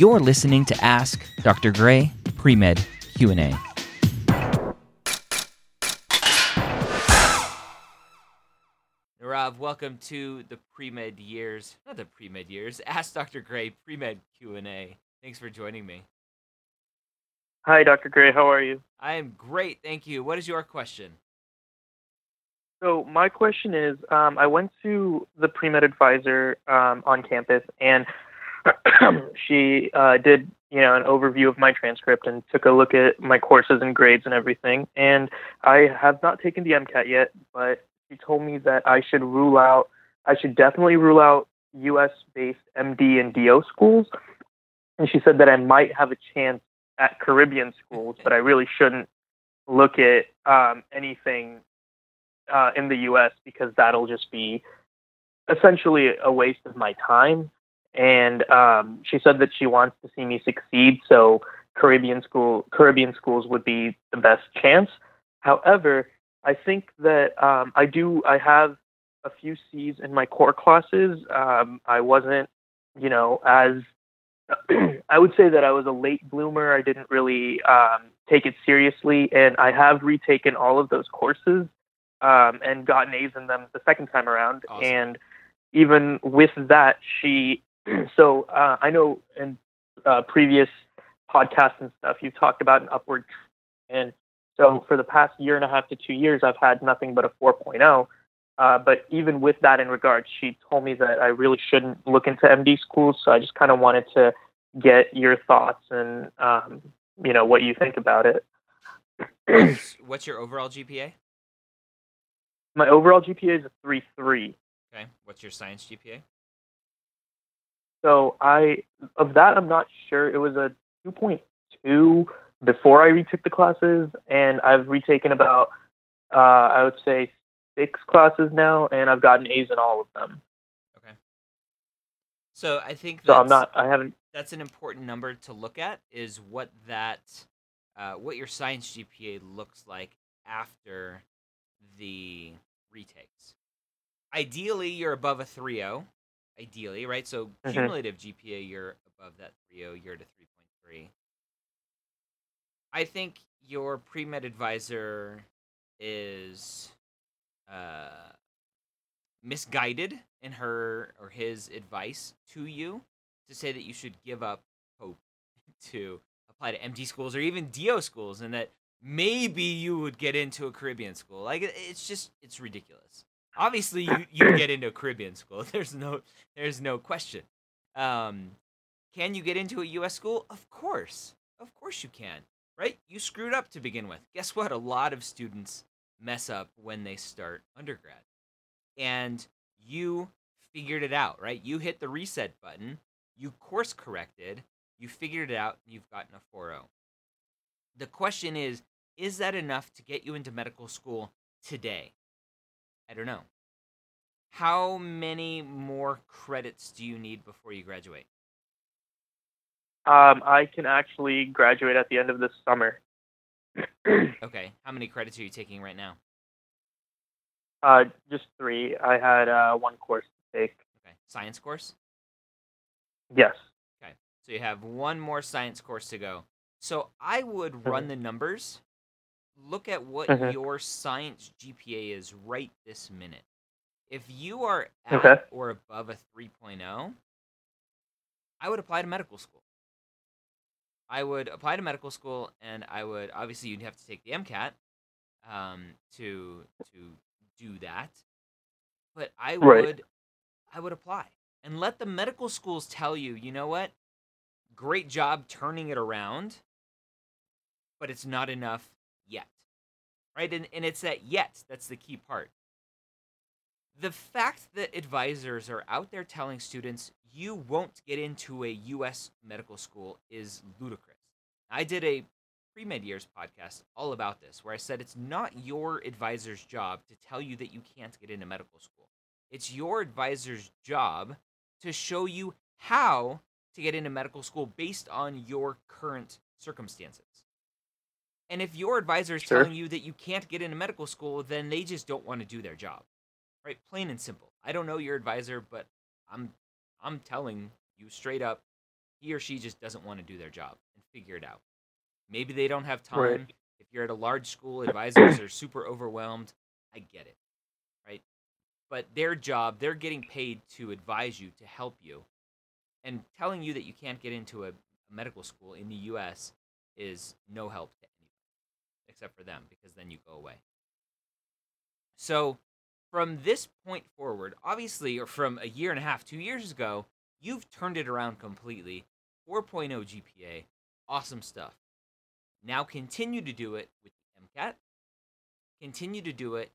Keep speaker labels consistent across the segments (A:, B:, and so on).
A: You're listening to Ask Dr. Gray Pre-Med Q&A. Rav, welcome to the pre-med years, not the pre-med years, Ask Dr. Gray pre-med Q&A. Thanks for joining me.
B: Hi, Dr. Gray. How are you?
A: I am great, thank you. What is your question?
B: So my question is, um, I went to the pre-med advisor um, on campus, and she uh, did, you know, an overview of my transcript and took a look at my courses and grades and everything. And I have not taken the MCAT yet, but she told me that I should rule out, I should definitely rule out U.S.-based MD and DO schools. And she said that I might have a chance at Caribbean schools, but I really shouldn't look at um, anything uh, in the U.S. because that'll just be essentially a waste of my time. And um, she said that she wants to see me succeed, so Caribbean school Caribbean schools would be the best chance. However, I think that um, I do I have a few C's in my core classes. Um, I wasn't, you know, as I would say that I was a late bloomer. I didn't really um, take it seriously, and I have retaken all of those courses um, and gotten A's in them the second time around.
A: Awesome.
B: And even with that, she so uh, I know in uh, previous podcasts and stuff you've talked about an upward, and so for the past year and a half to two years, I've had nothing but a 4.0. Uh, but even with that in regard, she told me that I really shouldn't look into MD schools. So I just kind of wanted to get your thoughts and um, you know what you think about it.
A: What's, what's your overall GPA?
B: My overall GPA is a three three.
A: Okay. What's your science GPA?
B: So I of that I'm not sure. It was a two point two before I retook the classes, and I've retaken about uh, I would say six classes now, and I've gotten A's in all of them.
A: Okay. So I think
B: So I'm
A: that's-
B: not. I haven't.
A: that's an important number to look at is what that uh, what your science GPA looks like after the retakes. Ideally, you're above a 3.0. Ideally, right? So
B: Mhm.
A: cumulative GPA, you're above that 3.0. You're at a 3.3. I think your pre med advisor is uh, misguided in her or his advice to you to say that you should give up hope to apply to MD schools or even DO schools and that maybe you would get into a Caribbean school. Like it's just it's ridiculous. Obviously you you get into a Caribbean school. There's no there's no question. Um can you get into a US school? Of course. Of course you can. Right? You screwed up to begin with. Guess what? A lot of students mess up when they start undergrad. And you figured it out, right? You hit the reset button, you course corrected, you figured it out, and you've gotten a 4.0. The question is, is that enough to get you into medical school today? I don't know. How many more credits do you need before you graduate?
B: Um, I can actually graduate at the end of this summer.
A: Okay, how many credits are you taking right now?
B: Uh, just three. I had uh, one course to take.
A: Okay, science course?
B: Yes.
A: Okay, so you have one more science course to go. So I would run the numbers, look at what
B: Mhm.
A: your science GPA is right this minute. If you are at
B: Okay.
A: or above a 3.0, I would apply to medical school. I would apply to medical school, and I would obviously you'd have to take the MCAT um, to to do that. But I
B: Right.
A: would I would apply and let the medical schools tell you, you know what? Great job turning it around, but it's not enough. Right? And, and it's that yet that's the key part. The fact that advisors are out there telling students you won't get into a US medical school is ludicrous. I did a pre med years podcast all about this, where I said it's not your advisor's job to tell you that you can't get into medical school. It's your advisor's job to show you how to get into medical school based on your current circumstances. And if your advisor is
B: Sure.
A: telling you that you can't get into medical school, then they just don't want to do their job. Right? Plain and simple. I don't know your advisor, but I'm I'm telling you straight up, he or she just doesn't want to do their job and figure it out. Maybe they don't have time.
B: Right.
A: If you're at a large school, advisors are super overwhelmed. I get it, right? But their job, they're getting paid to advise you, to help you. And telling you that you can't get into a, medical school in the US is no help to except for them because then you go away. So, from this point forward, obviously, or from a year and a half, two years ago, you've turned it around completely. 4.0 GPA, awesome stuff. Now continue to do it with the MCAT. Continue to do it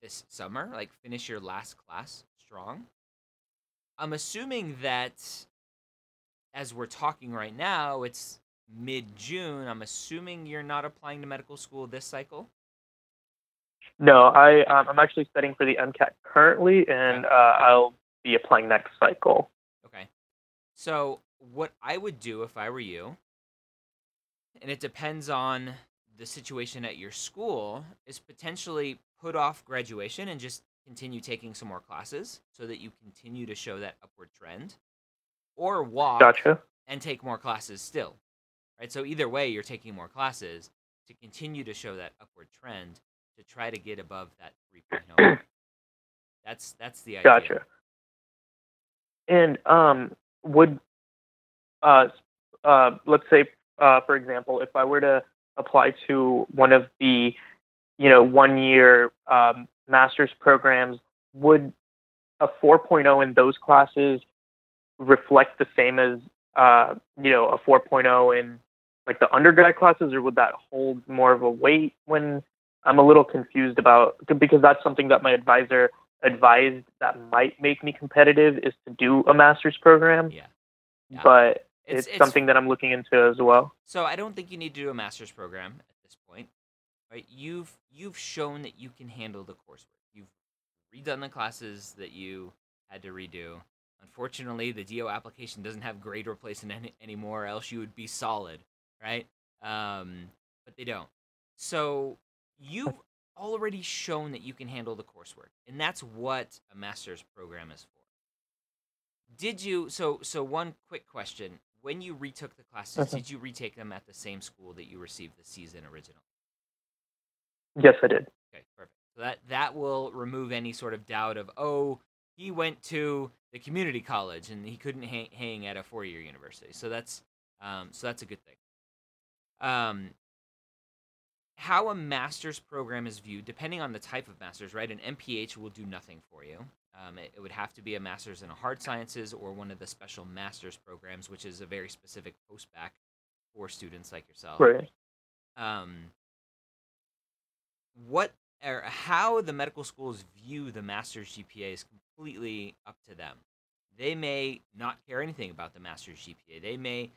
A: this summer, like finish your last class strong. I'm assuming that as we're talking right now, it's mid June. I'm assuming you're not applying to medical school this cycle.
B: No, I um, I'm actually studying for the MCAT currently, and uh, I'll be applying next cycle.
A: Okay. So, what I would do if I were you, and it depends on the situation at your school, is potentially put off graduation and just continue taking some more classes so that you continue to show that upward trend, or walk
B: Gotcha.
A: and take more classes still. Right? So, either way, you're taking more classes to continue to show that upward trend to try to get above that 3.0. that's that's the idea.
B: Gotcha. And um, would uh, uh, let's say uh, for example, if I were to apply to one of the you know one year um, master's programs, would a 4.0 in those classes reflect the same as uh, you know a 4.0 in like the undergrad classes, or would that hold more of a weight when I'm a little confused about because that's something that my advisor advised that might make me competitive is to do a master's program.
A: Yeah. Yeah.
B: But it's, something that I'm looking into as well.
A: So I don't think you need to do a master's program at this point, right? You've you've shown that you can handle the coursework. You've redone the classes that you had to redo. Unfortunately, the DO application doesn't have grade replacement any, anymore, else you would be solid, right? Um, but they don't. So you've already shown that you can handle the coursework, and that's what a master's program is for. Did you? So so one quick question: When you retook the classes,
B: Mhm.
A: did you retake them at the same school that you received the season original?
B: Yes, I did.
A: Okay, perfect. So that that will remove any sort of doubt of oh he went to the community college and he couldn't hang, hang at a four year university. So that's um, so that's a good thing. Um, how a master's program is viewed, depending on the type of master's, right? An MPH will do nothing for you. Um, it, it would have to be a master's in a hard sciences or one of the special master's programs, which is a very specific post bac for students like yourself
B: Right.
A: um, what or how the medical schools view the master's GPA is completely up to them. They may not care anything about the master's GPA. They may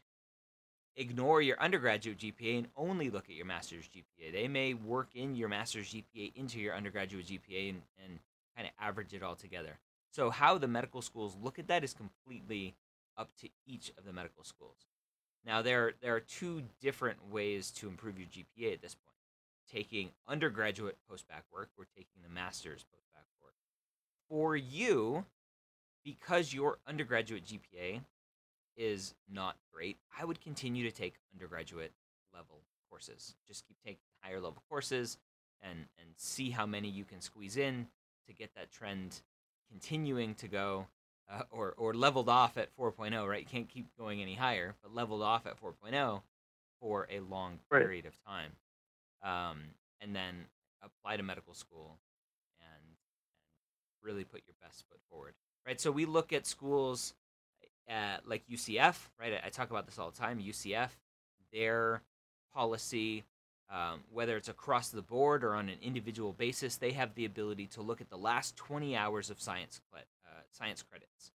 A: ignore your undergraduate GPA and only look at your master's GPA. They may work in your master's GPA into your undergraduate GPA and, and kind of average it all together. So, how the medical schools look at that is completely up to each of the medical schools. Now, there, there are two different ways to improve your GPA at this point taking undergraduate post bac work or taking the master's post bac work. For you, because your undergraduate GPA is not great, I would continue to take undergraduate level courses. Just keep taking higher level courses and, and see how many you can squeeze in to get that trend continuing to go uh, or, or leveled off at 4.0, right? You can't keep going any higher, but leveled off at 4.0 for a long
B: Right.
A: period of time. Um, and then apply to medical school and, and really put your best foot forward, right? So we look at schools at, like UCF, right? I, I talk about this all the time. UCF, their policy, um, whether it's across the board or on an individual basis, they have the ability to look at the last 20 hours of science cre- uh, science credits.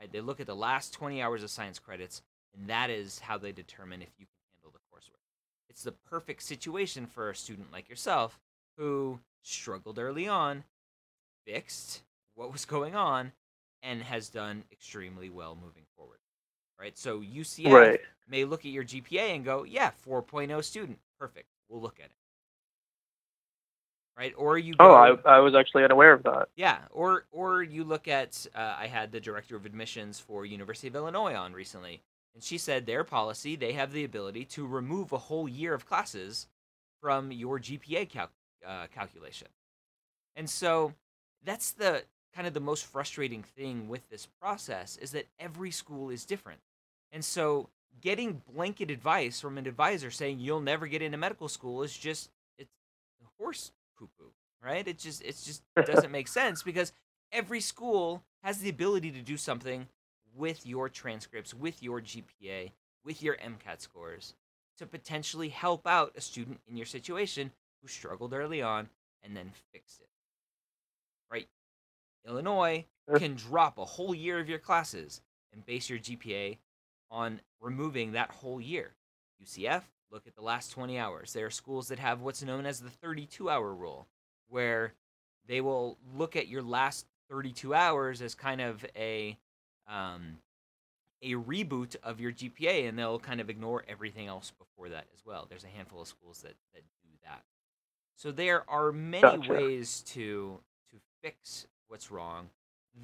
A: Right? They look at the last 20 hours of science credits, and that is how they determine if you can handle the coursework. It's the perfect situation for a student like yourself who struggled early on, fixed what was going on, and has done extremely well moving forward. Right? So UCF
B: Right.
A: may look at your GPA and go, yeah, 4.0 student, perfect. We'll look at it. Right? Or you go,
B: Oh, I I was actually unaware of that.
A: yeah, or or you look at uh, I had the director of admissions for University of Illinois on recently, And she said their policy, they have the ability to remove a whole year of classes from your GPA cal- uh, calculation. And so that's the kind of the most frustrating thing with this process is that every school is different. And so getting blanket advice from an advisor saying you'll never get into medical school is just it's horse poo poo, right? It just it just doesn't make sense because every school has the ability to do something with your transcripts, with your GPA, with your MCAT scores to potentially help out a student in your situation who struggled early on and then fixed it. Illinois can drop a whole year of your classes and base your GPA on removing that whole year. UCF, look at the last 20 hours. There are schools that have what's known as the 32 hour rule, where they will look at your last 32 hours as kind of a um, a reboot of your GPA, and they'll kind of ignore everything else before that as well. There's a handful of schools that, that do that. So there are many
B: Gotcha.
A: ways to to fix what's wrong.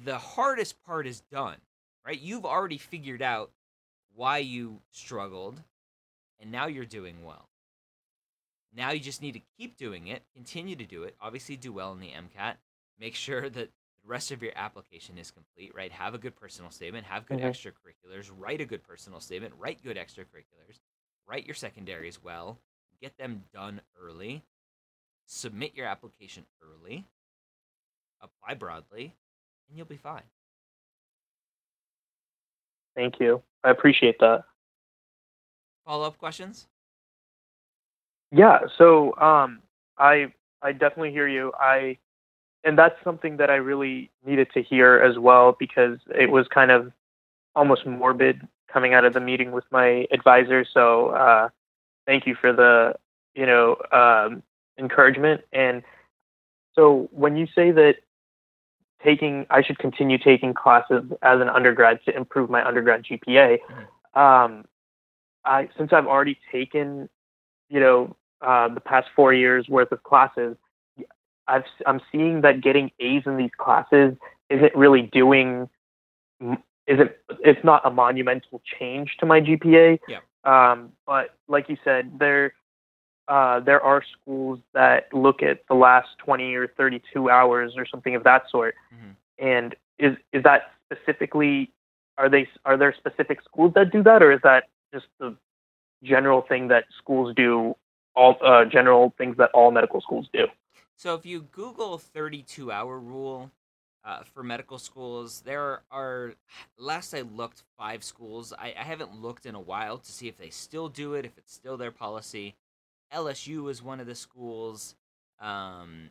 A: The hardest part is done, right? You've already figured out why you struggled, and now you're doing well. Now you just need to keep doing it, continue to do it. Obviously, do well in the MCAT. Make sure that the rest of your application is complete, right? Have a good personal statement, have good
B: Mhm.
A: extracurriculars, write a good personal statement, write good extracurriculars, write your secondaries well, get them done early, submit your application early, apply broadly, and you'll be fine.
B: Thank you. I appreciate that.
A: Follow up questions?
B: Yeah, so um, I I definitely hear you. I and that's something that I really needed to hear as well because it was kind of almost morbid coming out of the meeting with my advisor. So uh, thank you for the you know um, encouragement. And so when you say that taking I should continue taking classes as an undergrad to improve my undergrad GPA, um, I since I've already taken you know uh, the past four years worth of classes, I've, I'm seeing that getting A's in these classes isn't really doing, isn't, it's not a monumental change to my GPA.
A: Yeah.
B: Um, but like you said, there, uh, there are schools that look at the last 20 or 32 hours or something of that sort.
A: Mhm.
B: And is, is that specifically, are they, are there specific schools that do that or is that just the general thing that schools do all uh, general things that all medical schools do.
A: So if you Google 32 hour rule uh, for medical schools, there are, last I looked, five schools. I, I haven't looked in a while to see if they still do it, if it's still their policy. LSU was one of the schools. Um,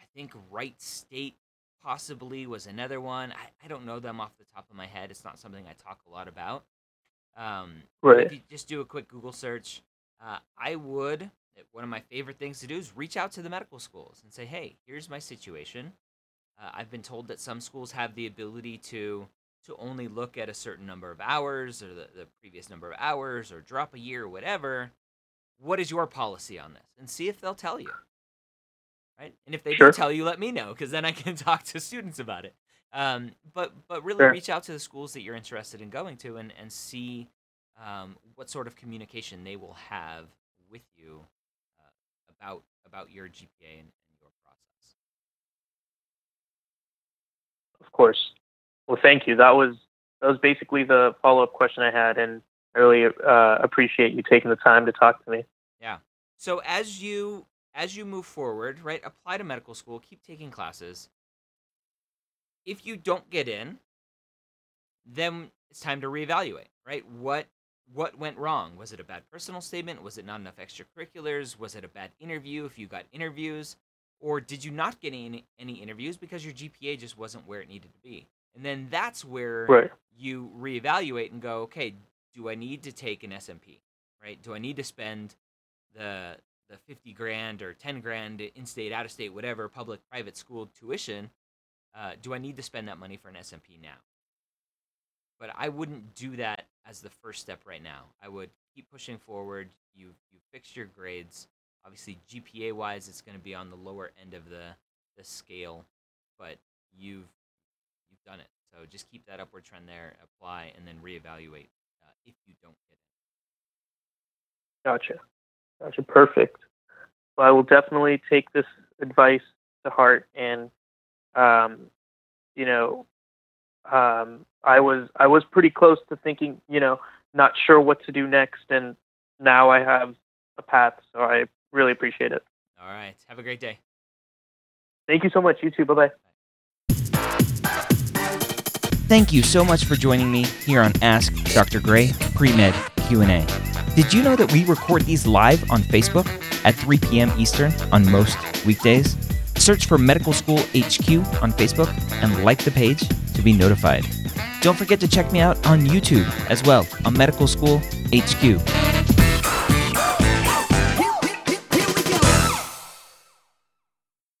A: I think Wright State possibly was another one. I, I don't know them off the top of my head. It's not something I talk a lot about. Um,
B: Right.
A: if you just do a quick Google search, uh, I would. One of my favorite things to do is reach out to the medical schools and say, "Hey, here's my situation. Uh, I've been told that some schools have the ability to to only look at a certain number of hours or the, the previous number of hours or drop a year or whatever. What is your policy on this? And see if they'll tell you. Right? And if they
B: Sure.
A: do tell you, let me know because then I can talk to students about it. Um, but but really
B: Sure.
A: reach out to the schools that you're interested in going to and and see um, what sort of communication they will have with you uh, about about your GPA and, and your process.
B: Of course. Well, thank you. That was that was basically the follow up question I had, and I really uh, appreciate you taking the time to talk to me. Yeah.
A: So as you as you move forward, right, apply to medical school, keep taking classes. If you don't get in, then it's time to reevaluate, right? What what went wrong? Was it a bad personal statement? Was it not enough extracurriculars? Was it a bad interview if you got interviews? Or did you not get any any interviews because your GPA just wasn't where it needed to be? And then that's where
B: Right.
A: you reevaluate and go, okay, do I need to take an SMP? Right? Do I need to spend the the 50 grand or 10 grand in state, out of state, whatever, public, private school tuition? Uh, do I need to spend that money for an SMP now? But I wouldn't do that as the first step right now. I would keep pushing forward. You you fixed your grades. Obviously, GPA wise, it's going to be on the lower end of the the scale, but you've you've done it. So just keep that upward trend there, apply, and then reevaluate
C: if you don't get in.
B: Gotcha. Gotcha. Perfect. Well, I will definitely take this advice to heart, and um, you know, um, I was I was pretty close to thinking, you know, not sure what to do next, and now I have a path, so I really appreciate it.
C: All right. Have a great day.
B: Thank you so much. You too. Bye bye.
A: Thank you so much for joining me here on Ask Dr. Gray Pre-Med Q&A. Did you know that we record these live on Facebook at 3 p.m. Eastern on most weekdays? Search for Medical School HQ on Facebook and like the page to be notified. Don't forget to check me out on YouTube as well on Medical School HQ.